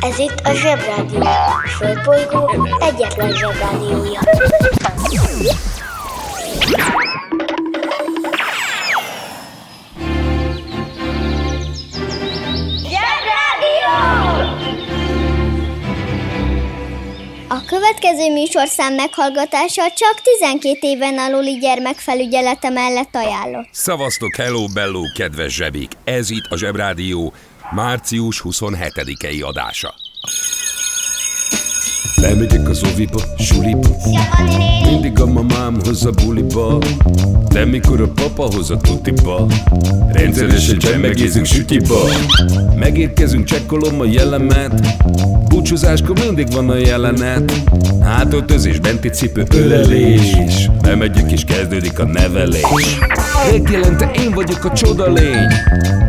Ez itt a Zsebrádió. A Földbolygó egyetlen Zsebrádiója. A következő műsorszám meghallgatása csak 12 éven aluli gyermekfelügyelete mellett ajánlott. Szavaztok, hello, bello, kedves zsebik! Ez itt a Zsebrádió március 27-i adása. Lemegyek az oviba, suliba. Mindig a mamám hoz a buliba. De mikor a papa hoz a tutiba Rendszeresen csemmegézünk sütiba. Megérkezünk, csekkolom a jellemet. Búcsúzáskor mindig van a jelenet. Hátöltözés, benti cipő, ölelés. Bemegyünk és kezdődik a nevelés. Reggelente én vagyok a csoda lény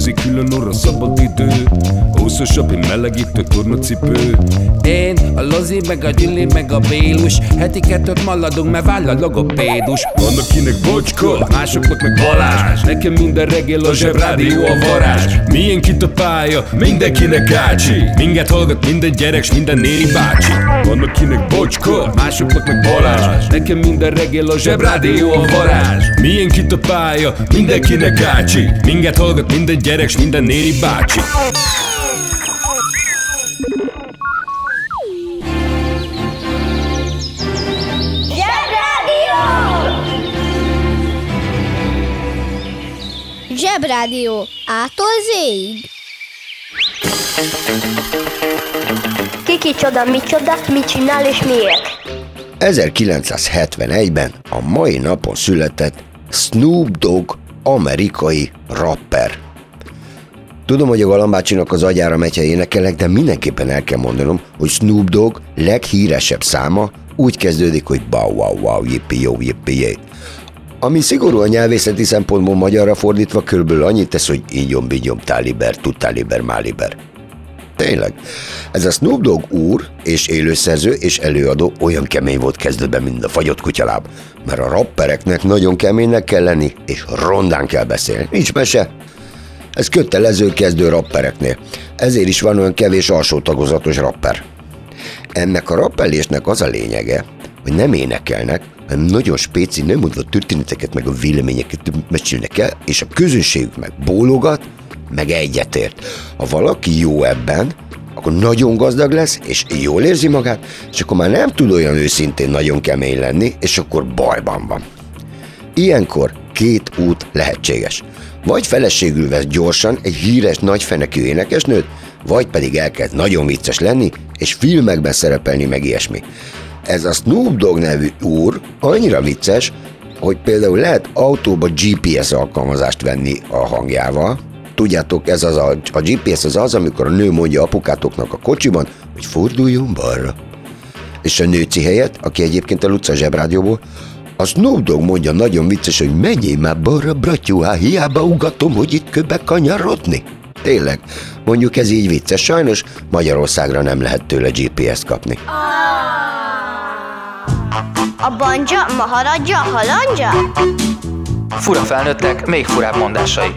Napközi külön orra szabad idő. Húszosabb, egy melegítő tornacipő Én, a Lozi, meg a Gyüli, meg a Bélus. Heti kettőt maladunk, mert váll a logopédus. Van akinek bocska, másoknak meg Balázs. Nekem minden reggel a zsebrádió a varázs. Milyen kit a pálya, mindenkinek ácsi Minket hallgat minden gyerek, s minden néri bácsi. Van akinek bocska, másoknak meg Balázs. Nekem minden reggel a zsebrádió a varázs. Milyen kit a pálya, mindenkinek ácsi Minket hallgat minden gyerek, s minden néri bácsi Zsebrádió. Ától zéig. Kiki csoda, mi csoda, mit csinál és miért? 1971-ben a mai napon született Snoop Dogg amerikai rapper. Tudom, hogy a Galambácsinak az agyára megy, ha énekelek, de mindenképpen el kell mondanom, hogy Snoop Dogg leghíresebb száma úgy kezdődik, hogy bow wow wow yippi jó yippi jé. Ami szigorúan nyelvészeti szempontból magyarra fordítva körülbelül annyit tesz, hogy ígyom, bigyom, táliber, tutáliber, máliber. Tényleg. Ez a Snoop Dogg úr és élőszerző és előadó olyan kemény volt kezdetben, mint a fagyott kutyaláb. Mert a rappereknek nagyon keménynek kell lenni, és rondán kell beszélni. Nincs mese. Ez kötelező kezdő rappereknél. Ezért is van olyan kevés alsó tagozatos rapper. Ennek a rappellésnek az a lényege, hogy nem énekelnek, hanem nagyon spéci, nem mondva történeteket, meg a véleményeket mesélnek el, és a közönségük meg bólogat, meg egyetért. Ha valaki jó ebben, akkor nagyon gazdag lesz, és jól érzi magát, és akkor már nem tud olyan őszintén nagyon kemény lenni, és akkor bajban van. Ilyenkor két út lehetséges. Vagy feleségül vesz gyorsan egy híres nagyfenekű énekesnőt, vagy pedig elkezd nagyon vicces lenni, és filmekben szerepelni meg ilyesmi. Ez a Snoop Dogg nevű úr annyira vicces, hogy például lehet autóba GPS alkalmazást venni a hangjával. Tudjátok, ez az a, a GPS az az, amikor a nő mondja apukátoknak a kocsiban, hogy forduljon balra. És a nőci helyett, aki egyébként a Luca zsebrádióból, a Snoop Dogg mondja nagyon vicces, hogy menjél már balra, bratyuhá, hiába ugatom, hogy itt köbe kanyarodni. Tényleg, mondjuk ez így vicces, sajnos Magyarországra nem lehet tőle GPS-t kapni. A banja, maharadja, halandja? Fura felnőttek, még furább mondásai.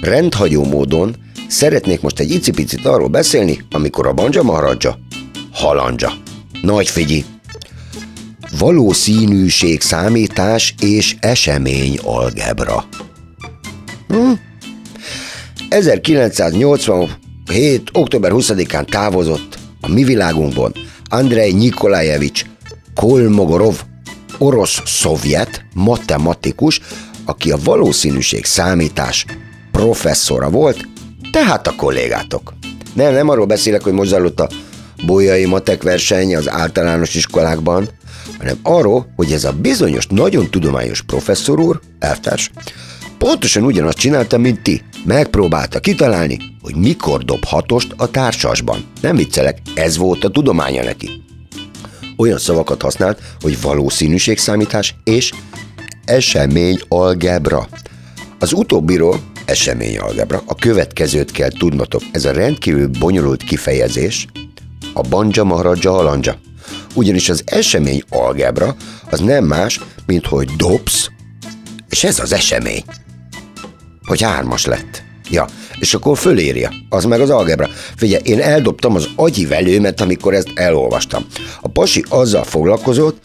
Rendhagyó módon szeretnék most egy icipicit arról beszélni, amikor a banja maharadja, halandja. Nagy figyi! Valószínűség számítás és esemény algebra. Hm? 1987. október 20-án távozott a mi világunkban Andrei Nikolajevics Kolmogorov, orosz-szovjet matematikus, aki a valószínűség számítás professzora volt, tehát a kollégátok. Nem, nem arról beszélek, hogy most zajlott a bolyai matek verseny az általános iskolákban, hanem arról, hogy ez a bizonyos, nagyon tudományos professzor úr, elvtárs, pontosan ugyanazt csinálta, mint ti. Megpróbálta kitalálni, hogy mikor dob hatost a társasban. Nem viccelek, ez volt a tudománya neki. Olyan szavakat használt, hogy valószínűségszámítás és esemény algebra. Az utóbbiról esemény algebra, a következőt kell tudnotok. Ez a rendkívül bonyolult kifejezés, a banja maharaja alanja. Ugyanis az esemény algebra az nem más, mint hogy dobsz, és ez az esemény. Hogy hármas lett. Ja, és akkor fölírja. Az meg az algebra. Figyelj, én eldobtam az agyi velőmet, amikor ezt elolvastam. A pasi azzal foglalkozott,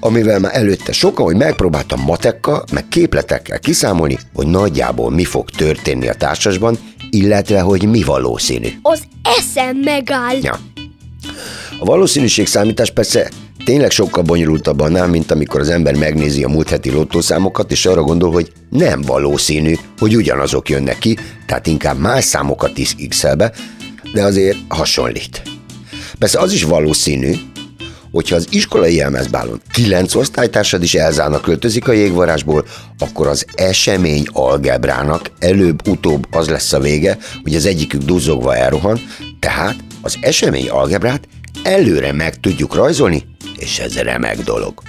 amivel már előtte sokan, hogy megpróbáltam matekkal, meg képletekkel kiszámolni, hogy nagyjából mi fog történni a társasban, illetve hogy mi valószínű. Az eszem megáll. Ja. A valószínűség számítás persze tényleg sokkal bonyolultabb annál, mint amikor az ember megnézi a múlt heti lottószámokat, és arra gondol, hogy nem valószínű, hogy ugyanazok jönnek ki, tehát inkább más számokat is x be, de azért hasonlít. Persze az is valószínű, hogyha az iskolai jelmezbálon kilenc osztálytársad is elzárnak költözik a jégvarásból, akkor az esemény algebrának előbb-utóbb az lesz a vége, hogy az egyikük duzzogva elrohan, tehát az esemény algebrát előre meg tudjuk rajzolni, és ez remek dolog.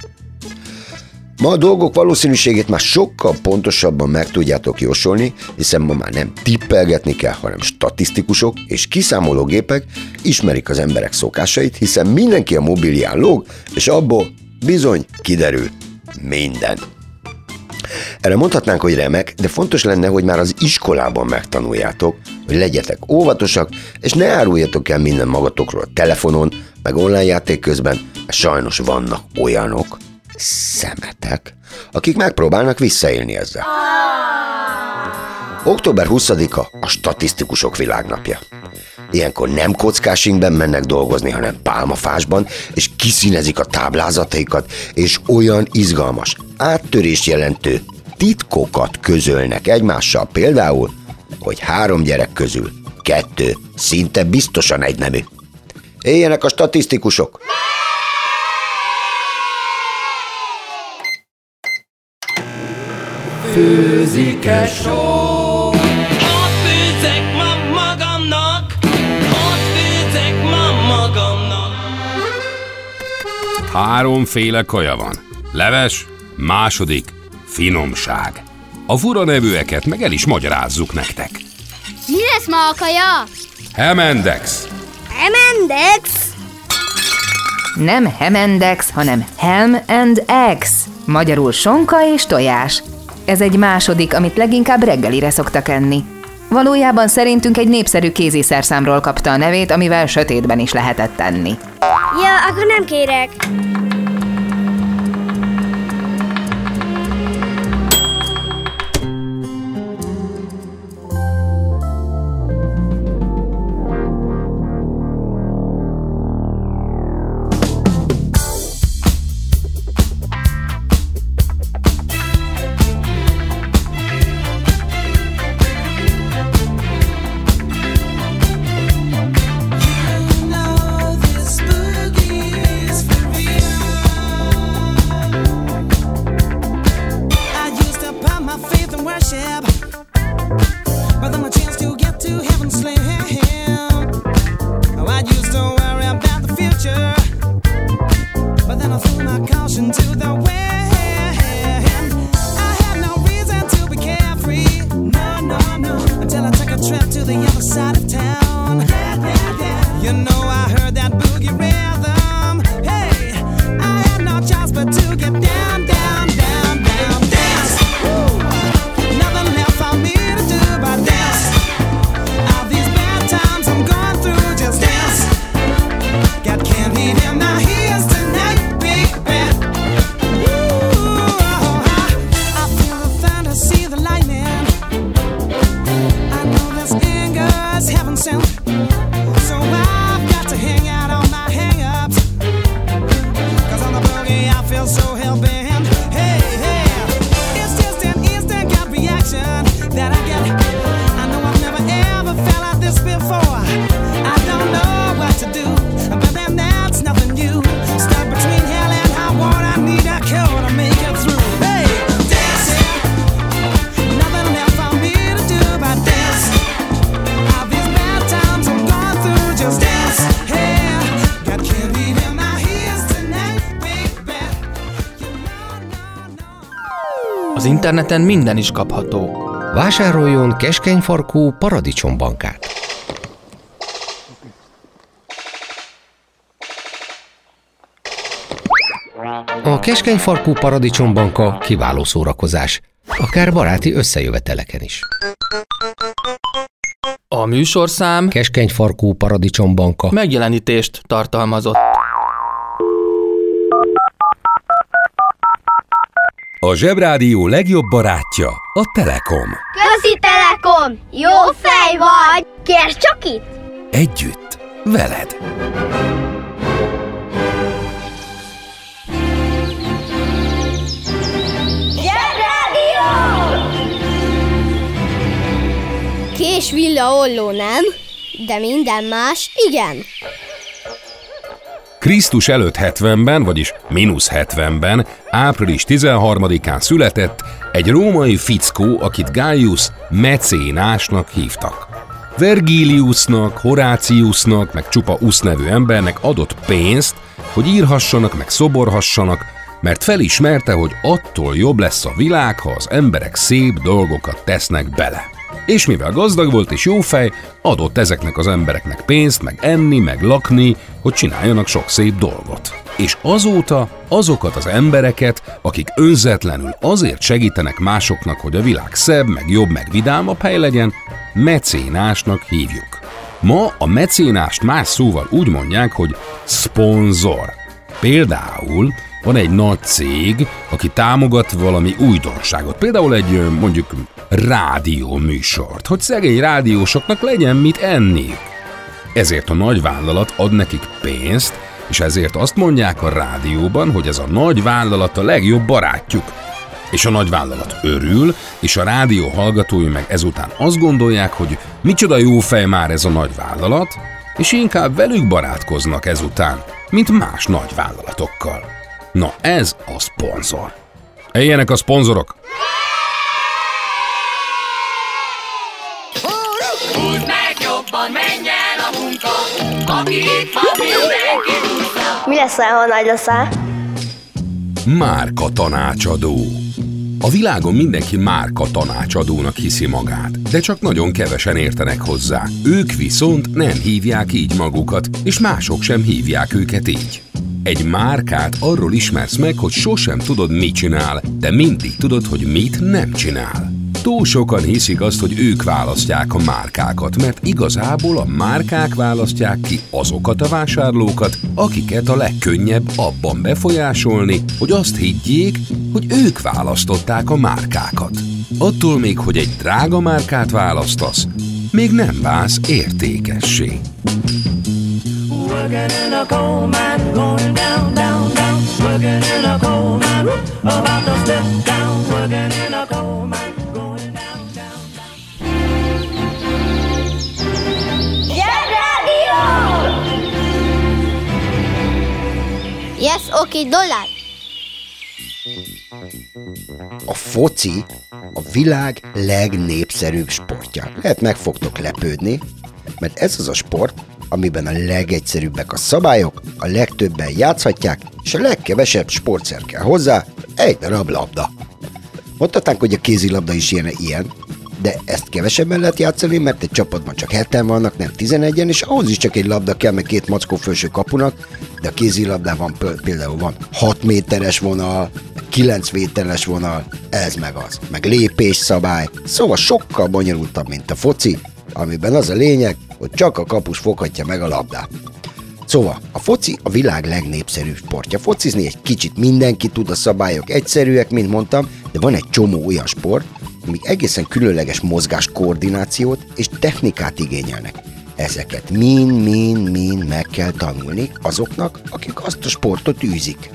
Ma a dolgok valószínűségét már sokkal pontosabban meg tudjátok jósolni, hiszen ma már nem tippelgetni kell, hanem statisztikusok és kiszámológépek ismerik az emberek szokásait, hiszen mindenki a mobilián lóg, és abból bizony kiderül minden. Erre mondhatnánk, hogy remek, de fontos lenne, hogy már az iskolában megtanuljátok, hogy legyetek óvatosak, és ne áruljatok el minden magatokról telefonon, meg online játék közben, mert sajnos vannak olyanok, szemetek, akik megpróbálnak visszaélni ezzel. Október 20-a a statisztikusok világnapja. Ilyenkor nem kockásingben mennek dolgozni, hanem pálmafásban, és kiszínezik a táblázataikat, és olyan izgalmas, áttörést jelentő titkokat közölnek egymással, például, hogy három gyerek közül kettő szinte biztosan egy nemű. Éljenek a statisztikusok! Főzike só. Ott főzek ma magamnak, ott főzek ma magamnak. Háromféle kaja van. Leves, második, finomság. A fura nevűeket meg el is magyarázzuk nektek. Mi lesz ma a kaja? Hemendex. Emendex? Nem Hemendex, hanem Helm and Eggs. Magyarul sonka és tojás. Ez egy második, amit leginkább reggelire szoktak enni. Valójában szerintünk egy népszerű kéziszerszámról kapta a nevét, amivel sötétben is lehetett tenni. Ja, akkor nem kérek. Interneten minden is kapható. Vásároljon keskenyfarkú paradicsombankát. A keskenyfarkú paradicsombanka kiváló szórakozás, akár baráti összejöveteleken is. A műsorszám Keskenyfarkú paradicsombanka. megjelenítést tartalmazott. A Zsebrádió legjobb barátja a Telekom. Közi Telekom! Jó fej vagy! Kérd csak itt! Együtt, veled. Kés villa olló nem, de minden más igen. Krisztus előtt 70-ben, vagyis mínusz 70-ben, április 13-án született egy római fickó, akit Gaius mecénásnak hívtak. Vergiliusnak, Horáciusnak, meg csupa Usz nevű embernek adott pénzt, hogy írhassanak, meg szoborhassanak, mert felismerte, hogy attól jobb lesz a világ, ha az emberek szép dolgokat tesznek bele. És mivel gazdag volt és jó fej, adott ezeknek az embereknek pénzt, meg enni, meg lakni, hogy csináljanak sok szép dolgot. És azóta azokat az embereket, akik önzetlenül azért segítenek másoknak, hogy a világ szebb, meg jobb, meg vidámabb hely legyen, mecénásnak hívjuk. Ma a mecénást más szóval úgy mondják, hogy szponzor. Például van egy nagy cég, aki támogat valami újdonságot, például egy mondjuk rádióműsort, hogy szegény rádiósoknak legyen mit enniük. Ezért a nagy vállalat ad nekik pénzt, és ezért azt mondják a rádióban, hogy ez a nagy vállalat a legjobb barátjuk. És a nagy vállalat örül, és a rádió hallgatói meg ezután azt gondolják, hogy micsoda jó fej már ez a nagy vállalat, és inkább velük barátkoznak ezután, mint más nagy vállalatokkal. Na ez a szponzor. Ilyenek a szponzorok. Húzd meg jobban, menj el a munka, aki itt van, mindenki dúzza. Mi lesz, ha nagy leszel? Márka tanácsadó. A világon mindenki márka tanácsadónak hiszi magát, de csak nagyon kevesen értenek hozzá. Ők viszont nem hívják így magukat, és mások sem hívják őket így. Egy márkát arról ismersz meg, hogy sosem tudod, mit csinál, de mindig tudod, hogy mit nem csinál. Túl sokan hiszik azt, hogy ők választják a márkákat, mert igazából a márkák választják ki azokat a vásárlókat, akiket a legkönnyebb abban befolyásolni, hogy azt higgyék, hogy ők választották a márkákat. Attól még, hogy egy drága márkát választasz, még nem válsz értékessé. Working in a coal mine, going down, down, down. Working in a coal mine, about to step down. Working in a coal mine, going down, down. Yes, oké, dollár. A foci a világ legnépszerűbb sportja. Lehet meg fogtok lepődni, mert ez az a sport, amiben a legegyszerűbbek a szabályok, a legtöbben játszhatják, és a legkevesebb sportszer kell hozzá, egy darab labda. Mondhatnánk, hogy a kézilabda is ilyen, ilyen, de ezt kevesebben lehet játszani, mert egy csapatban csak heten vannak, nem 11-en, és ahhoz is csak egy labda kell, meg két mackó felső kapunak, de a kézilabdában pl- például van 6 méteres vonal, 9 méteres vonal, ez meg az, meg lépés szabály, szóval sokkal bonyolultabb, mint a foci, amiben az a lényeg, hogy csak a kapus foghatja meg a labdát. Szóval, a foci a világ legnépszerűbb sportja. Focizni egy kicsit mindenki tud, a szabályok egyszerűek, mint mondtam, de van egy csomó olyan sport, amik egészen különleges mozgás koordinációt és technikát igényelnek. Ezeket mind-mind-mind meg kell tanulni azoknak, akik azt a sportot űzik.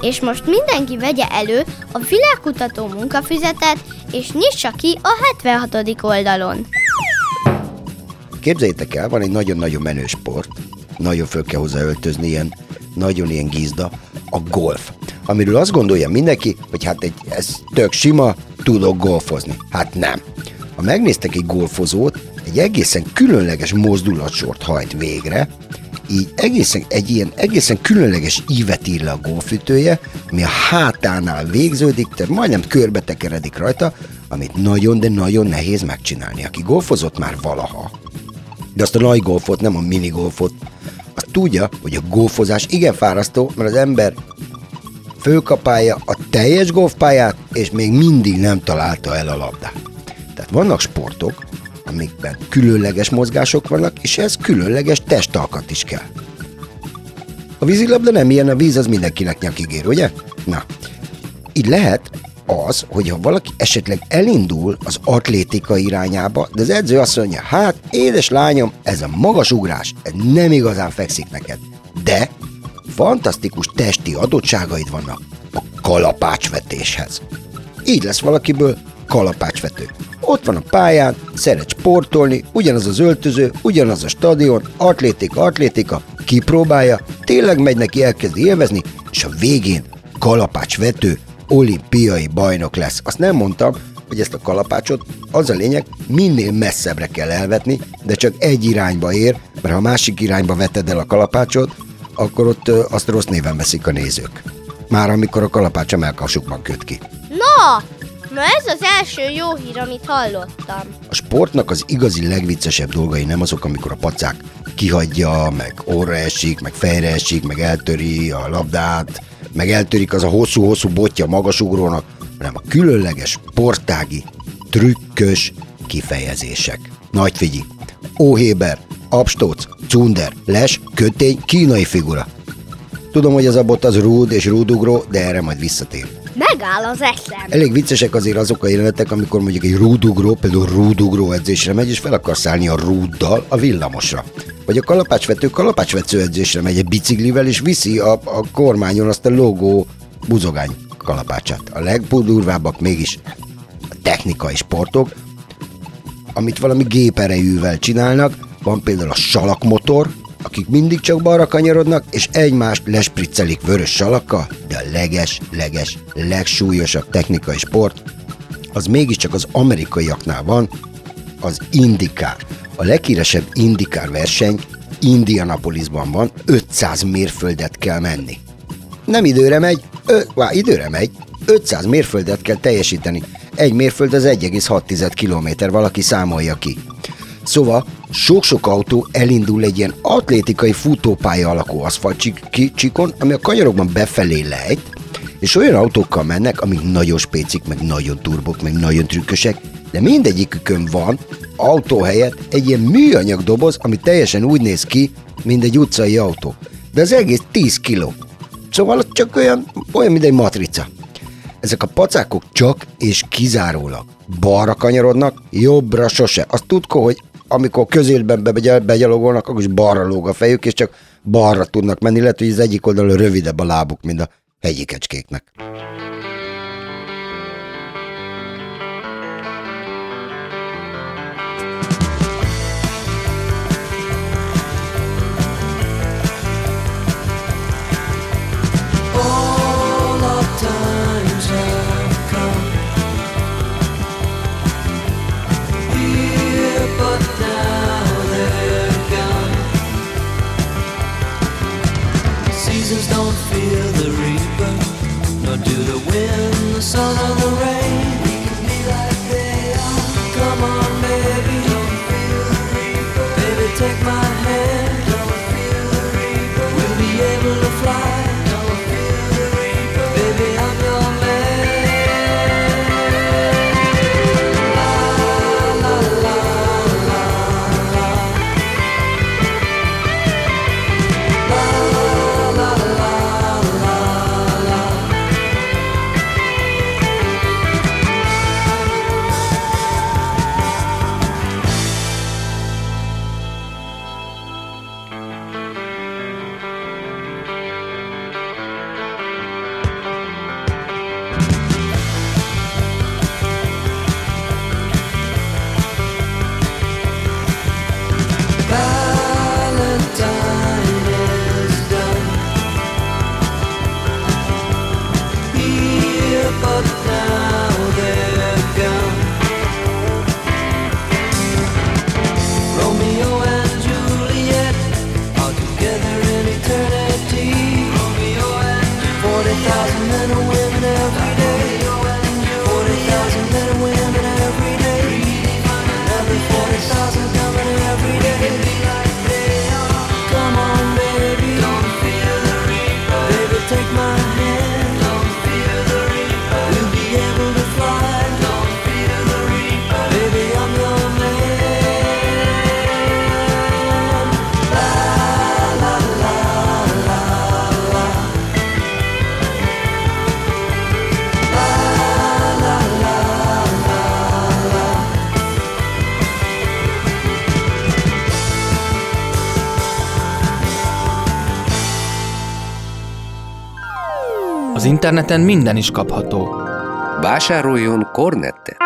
És most mindenki vegye elő a világkutató munkafüzetet, és nyissa ki a 76. oldalon. Képzeljétek el, van egy nagyon-nagyon menő sport, nagyon föl kell hozzá öltözni, ilyen, nagyon ilyen gizda, a golf. Amiről azt gondolja mindenki, hogy hát egy, ez tök sima, tudok golfozni. Hát nem. Ha megnéztek egy golfozót, egy egészen különleges mozdulatsort hajt végre, így egészen, egy ilyen egészen különleges ívet ír le a golfütője, ami a hátánál végződik, tehát majdnem körbe tekeredik rajta, amit nagyon, de nagyon nehéz megcsinálni. Aki golfozott már valaha, de azt a nagy golfot, nem a mini golfot, azt tudja, hogy a golfozás igen fárasztó, mert az ember fölkapálja a teljes golfpályát, és még mindig nem találta el a labdát. Tehát vannak sportok, amikben különleges mozgások vannak, és ez különleges testalkat is kell. A vízilabda nem ilyen, a víz az mindenkinek nyakigér, ugye? Na, így lehet az, hogy ha valaki esetleg elindul az atlétika irányába, de az edző azt mondja, hát édes lányom, ez a magas ugrás, ez nem igazán fekszik neked. De fantasztikus testi adottságaid vannak a kalapácsvetéshez. Így lesz valakiből kalapácsvető. Ott van a pályán, szeret sportolni, ugyanaz az öltöző, ugyanaz a stadion, atlétika, atlétika, kipróbálja, tényleg megy neki, elkezdi élvezni, és a végén kalapácsvető, olimpiai bajnok lesz. Azt nem mondtam, hogy ezt a kalapácsot az a lényeg, minél messzebbre kell elvetni, de csak egy irányba ér, mert ha másik irányba veted el a kalapácsot, akkor ott azt rossz néven veszik a nézők. Már amikor a kalapács a melkasukban köt ki. Na, na ez az első jó hír, amit hallottam. A sportnak az igazi legviccesebb dolgai nem azok, amikor a pacák kihagyja, meg orra esik, meg fejre esik, meg eltöri a labdát, meg eltörik az a hosszú-hosszú botja magasugrónak, hanem a különleges, portági, trükkös kifejezések. Nagy figyi, óhéber, abstóc, cunder, les, kötény, kínai figura. Tudom, hogy az a bot az rúd és rúdugró, de erre majd visszatér. Megáll az eszem. Elég viccesek azért azok a jelenetek, amikor mondjuk egy rúdugró, például rúdugró edzésre megy, és fel akar szállni a rúddal a villamosra. Vagy a kalapácsvető kalapácsvető edzésre megy egy biciklivel, és viszi a, a kormányon azt a logó buzogány kalapácsát. A legdurvábbak mégis a technikai sportok, amit valami géperejűvel csinálnak, van például a salakmotor, akik mindig csak balra kanyarodnak, és egymást lespriccelik vörös salakkal, de a leges, leges, legsúlyosabb technikai sport, az mégiscsak az amerikaiaknál van, az indikár. A leghíresebb indikár verseny Indianapolisban van, 500 mérföldet kell menni. Nem időre megy, ö, vá, időre megy, 500 mérföldet kell teljesíteni. Egy mérföld az 1,6 kilométer, valaki számolja ki. Szóval sok-sok autó elindul egy ilyen atlétikai futópálya alakú aszfaltcsikon, ami a kanyarokban befelé lejt, és olyan autókkal mennek, amik nagyon spécik, meg nagyon turbok, meg nagyon trükkösek, de mindegyikükön van autó helyett egy ilyen műanyag doboz, ami teljesen úgy néz ki, mint egy utcai autó. De az egész 10 kiló. Szóval csak olyan, olyan, mint egy matrica. Ezek a pacákok csak és kizárólag balra kanyarodnak, jobbra sose. Azt tudko, hogy amikor közélben be- begyalogolnak, akkor is balra lóg a fejük, és csak balra tudnak menni, lehet, hogy az egyik oldalon rövidebb a lábuk, mint a hegyi kecskéknek. Interneten minden is kapható. Vásároljon Cornettet!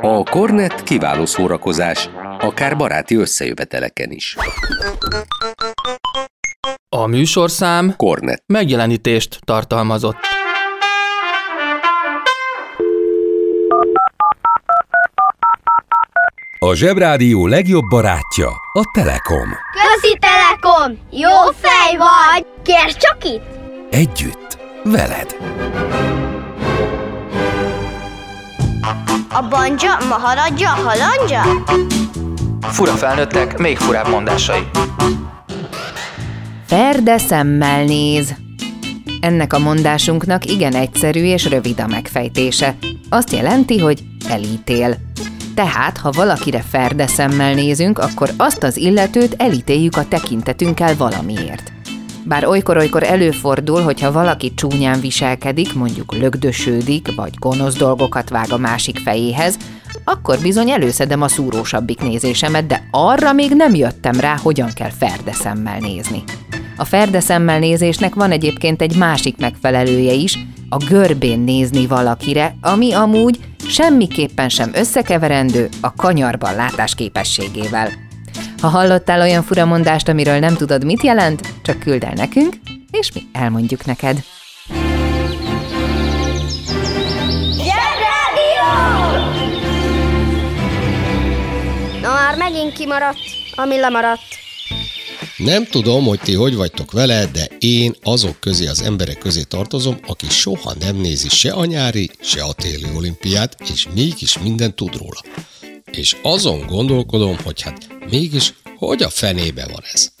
A Cornet kiváló szórakozás, akár baráti összejöveteleken is. A műsorszám Cornet. megjelenítést tartalmazott. A Zsebrádió legjobb barátja a Telekom. Közi Telekom! Jó fej vagy! Kérd csak itt! Együtt, veled. A banja, maharadja, halandja? Fura felnőttek, még furább mondásai. Ferde szemmel néz. Ennek a mondásunknak igen egyszerű és rövid a megfejtése. Azt jelenti, hogy elítél. Tehát, ha valakire ferde szemmel nézünk, akkor azt az illetőt elítéljük a tekintetünkkel valamiért. Bár olykor-olykor előfordul, hogyha valaki csúnyán viselkedik, mondjuk lögdösödik, vagy gonosz dolgokat vág a másik fejéhez, akkor bizony előszedem a szúrósabbik nézésemet, de arra még nem jöttem rá, hogyan kell ferde szemmel nézni. A ferde szemmel nézésnek van egyébként egy másik megfelelője is, a görbén nézni valakire, ami amúgy semmiképpen sem összekeverendő a kanyarban látás képességével. Ha hallottál olyan furamondást, amiről nem tudod, mit jelent, csak küld el nekünk, és mi elmondjuk neked. Na már megint kimaradt, ami lemaradt. Nem tudom, hogy ti hogy vagytok vele, de én azok közé az emberek közé tartozom, aki soha nem nézi se a nyári, se a téli olimpiát, és mégis mindent tud róla. És azon gondolkodom, hogy hát mégis hogy a fenébe van ez?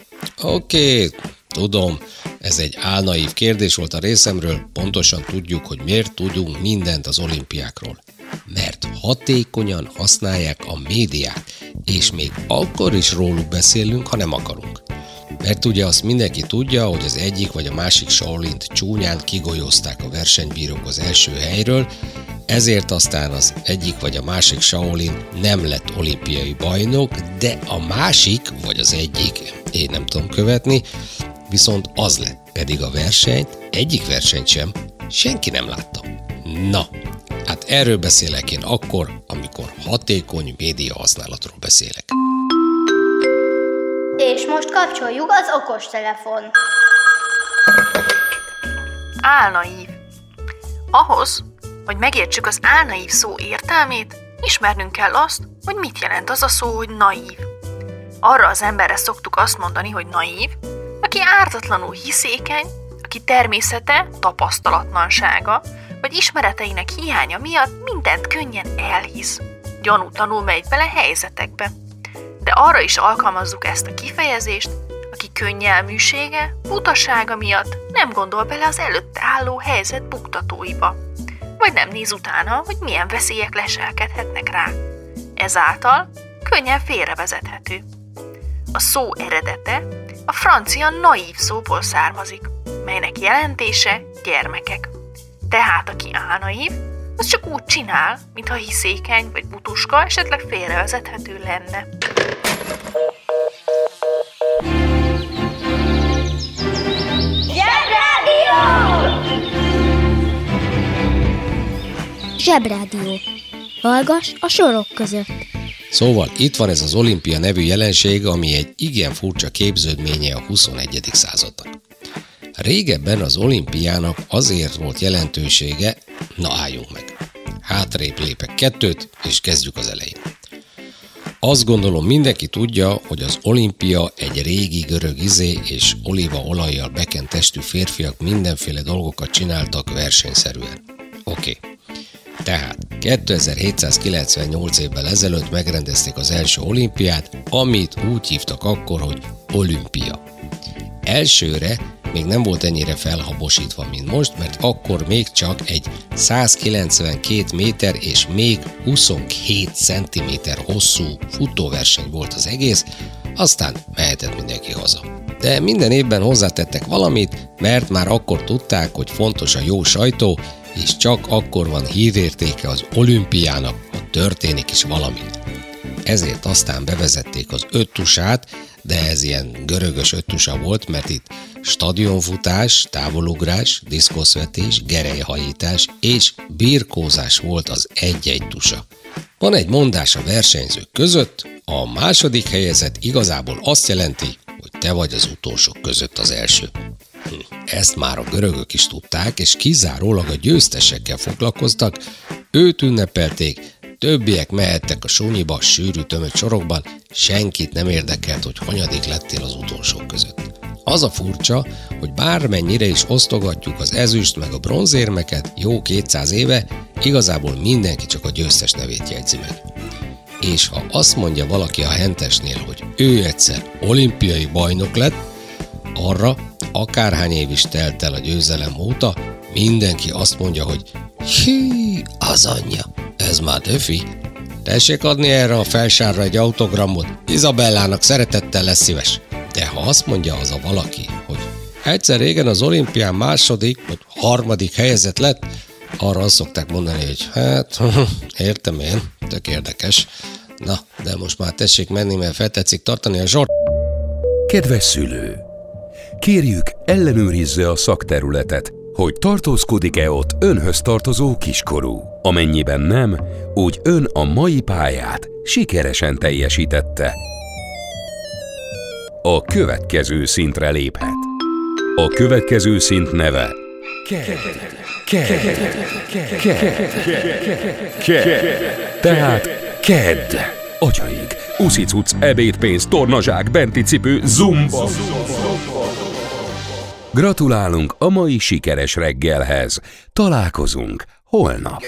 Oké, tudom, ez egy álnaív kérdés volt a részemről, pontosan tudjuk, hogy miért tudunk mindent az olimpiákról. Mert hatékonyan használják a médiát, és még akkor is róluk beszélünk, ha nem akarunk. Mert ugye azt mindenki tudja, hogy az egyik vagy a másik Shaolint csúnyán kigolyozták a versenybírók az első helyről, ezért aztán az egyik vagy a másik Shaolin nem lett olimpiai bajnok, de a másik, vagy az egyik, én nem tudom követni, viszont az lett. Pedig a versenyt, egyik versenyt sem, senki nem látta. Na, hát erről beszélek én akkor, amikor hatékony média használatról beszélek. És most kapcsoljuk az okos telefon. Álnaív. Ahhoz, hogy megértsük az álnaív szó értelmét, ismernünk kell azt, hogy mit jelent az a szó, hogy naív. Arra az emberre szoktuk azt mondani, hogy naív, aki ártatlanul hiszékeny, aki természete, tapasztalatlansága, vagy ismereteinek hiánya miatt mindent könnyen elhisz. Gyanútlanul megy bele helyzetekbe. De arra is alkalmazzuk ezt a kifejezést, aki könnyelműsége, butasága miatt nem gondol bele az előtte álló helyzet buktatóiba, vagy nem néz utána, hogy milyen veszélyek leselkedhetnek rá. Ezáltal könnyen félrevezethető. A szó eredete a francia naív szóból származik, melynek jelentése gyermekek. Tehát aki álnaív, az csak úgy csinál, mintha hiszékeny vagy butuska, esetleg félrevezethető lenne. Zsebrádió. Hallgass a sorok között. Szóval itt van ez az olimpia nevű jelenség, ami egy igen furcsa képződménye a 21. századnak. Régebben az olimpiának azért volt jelentősége, na álljunk meg. Hátrébb lépek kettőt, és kezdjük az elején. Azt gondolom mindenki tudja, hogy az olimpia egy régi görög izé és olívaolajjal bekent testű férfiak mindenféle dolgokat csináltak versenyszerűen. Oké. Okay. Tehát 2798 évvel ezelőtt megrendezték az első olimpiát, amit úgy hívtak akkor, hogy olimpia. Elsőre még nem volt ennyire felhabosítva, mint most, mert akkor még csak egy 192 méter és még 27 cm hosszú futóverseny volt az egész, aztán mehetett mindenki haza. De minden évben hozzátettek valamit, mert már akkor tudták, hogy fontos a jó sajtó, és csak akkor van hírértéke az olimpiának, ha történik is valami. ezért aztán bevezették az öttusát, de ez ilyen görögös öttusa volt, mert itt stadionfutás, távolugrás, diszkoszvetés, gerelyhajítás és birkózás volt az egy-egy tusa. Van egy mondás a versenyzők között, a második helyezett igazából azt jelenti, hogy te vagy az utolsók között az első. Hm, Ezt már a görögök is tudták, és kizárólag a győztesekkel foglalkoztak, őt ünnepelték, többiek mehettek a sunyiba, sűrű tömött sorokban, senkit nem érdekelt, hogy hanyadik lettél az utolsók között. Az a furcsa, hogy bármennyire is osztogatjuk az ezüst meg a bronzérmeket jó 200 éve, igazából mindenki csak a győztes nevét jegyzi meg. És ha azt mondja valaki a hentesnél, hogy ő egyszer olimpiai bajnok lett, arra akárhány év is telt el a győzelem óta, mindenki azt mondja, hogy hű, az anyja, ez már döfi. Tessék adni erre a felsárra egy autogramot, Izabellának szeretettel lesz szíves. De ha azt mondja az a valaki, hogy egyszer régen az olimpián második vagy harmadik helyezett lett, arra azt szokták mondani, hogy hát, értem én, tök érdekes. Na, de most már tessék menni, mert feltetszik tartani a zsort. Kedves szülő! Kérjük, ellenőrizze a szakterületet, hogy tartózkodik-e ott önhöz tartozó kiskorú. Amennyiben nem, úgy ön a mai pályát sikeresen teljesítette. A következő szintre léphet. A következő szint neve tehát KED. Atyaig, uszicuc, ebédpénz, tornazsák, benti cipő, zumba. Gratulálunk a mai sikeres reggelhez. Találkozunk holnap.